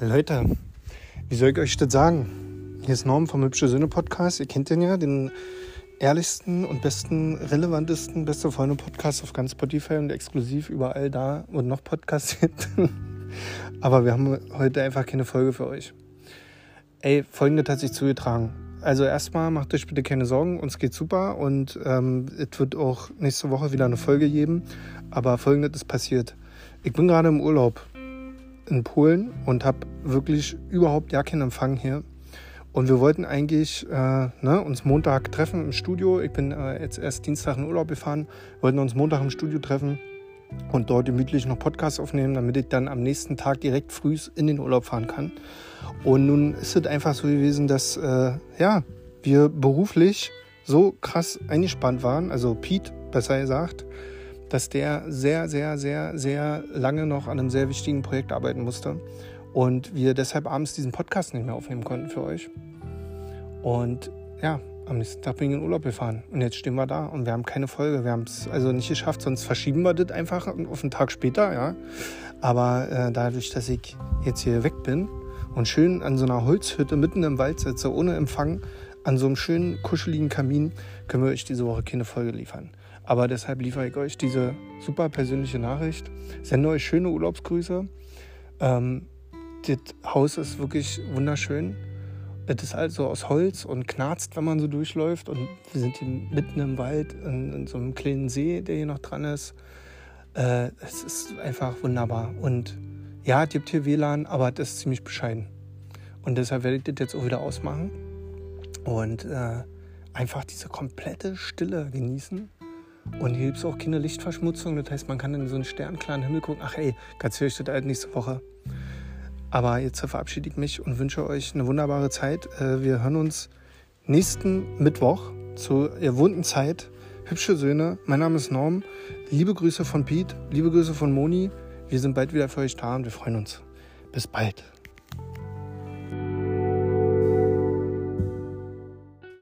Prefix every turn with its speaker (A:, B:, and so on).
A: Leute, wie soll ich euch das sagen? Hier ist Norm vom Hübsche Söhne Podcast. Ihr kennt den ja, den ehrlichsten und besten, relevantesten, beste Freunde Podcast auf ganz Spotify und exklusiv überall da und noch Podcasts gibt. Aber wir haben heute einfach keine Folge für euch. Ey, folgendes hat sich zugetragen. Also erstmal macht euch bitte keine Sorgen, uns geht super und ähm, es wird auch nächste Woche wieder eine Folge geben. Aber folgendes ist passiert. Ich bin gerade im Urlaub in Polen und habe wirklich überhaupt ja keinen Empfang hier. Und wir wollten eigentlich äh, ne, uns Montag treffen im Studio. Ich bin äh, jetzt erst Dienstag in Urlaub gefahren, wollten uns Montag im Studio treffen und dort gemütlich noch Podcasts aufnehmen, damit ich dann am nächsten Tag direkt früh in den Urlaub fahren kann. Und nun ist es einfach so gewesen, dass äh, ja, wir beruflich so krass eingespannt waren, also Pete besser gesagt, dass der sehr, sehr, sehr, sehr lange noch an einem sehr wichtigen Projekt arbeiten musste und wir deshalb abends diesen Podcast nicht mehr aufnehmen konnten für euch. Und ja, am nächsten Tag bin ich in Urlaub gefahren und jetzt stehen wir da und wir haben keine Folge. Wir haben es also nicht geschafft, sonst verschieben wir das einfach auf einen Tag später, ja. Aber äh, dadurch, dass ich jetzt hier weg bin und schön an so einer Holzhütte mitten im Wald sitze, ohne Empfang, an so einem schönen, kuscheligen Kamin, können wir euch diese Woche keine Folge liefern. Aber deshalb liefere ich euch diese super persönliche Nachricht. Sende euch schöne Urlaubsgrüße. Ähm, das Haus ist wirklich wunderschön. Es ist also aus Holz und knarzt, wenn man so durchläuft. Und wir sind hier mitten im Wald, in, in so einem kleinen See, der hier noch dran ist. Äh, es ist einfach wunderbar. Und ja, es gibt hier WLAN, aber das ist ziemlich bescheiden. Und deshalb werde ich das jetzt auch wieder ausmachen. Und äh, einfach diese komplette Stille genießen und hier gibt es auch keine Lichtverschmutzung. Das heißt, man kann in so einen sternklaren Himmel gucken. Ach ey, ganz höre ich das halt nächste Woche. Aber jetzt verabschiede ich mich und wünsche euch eine wunderbare Zeit. Äh, wir hören uns nächsten Mittwoch zur gewohnten Zeit. Hübsche Söhne, mein Name ist Norm. Liebe Grüße von Pete, liebe Grüße von Moni. Wir sind bald wieder für euch da und wir freuen uns. Bis bald.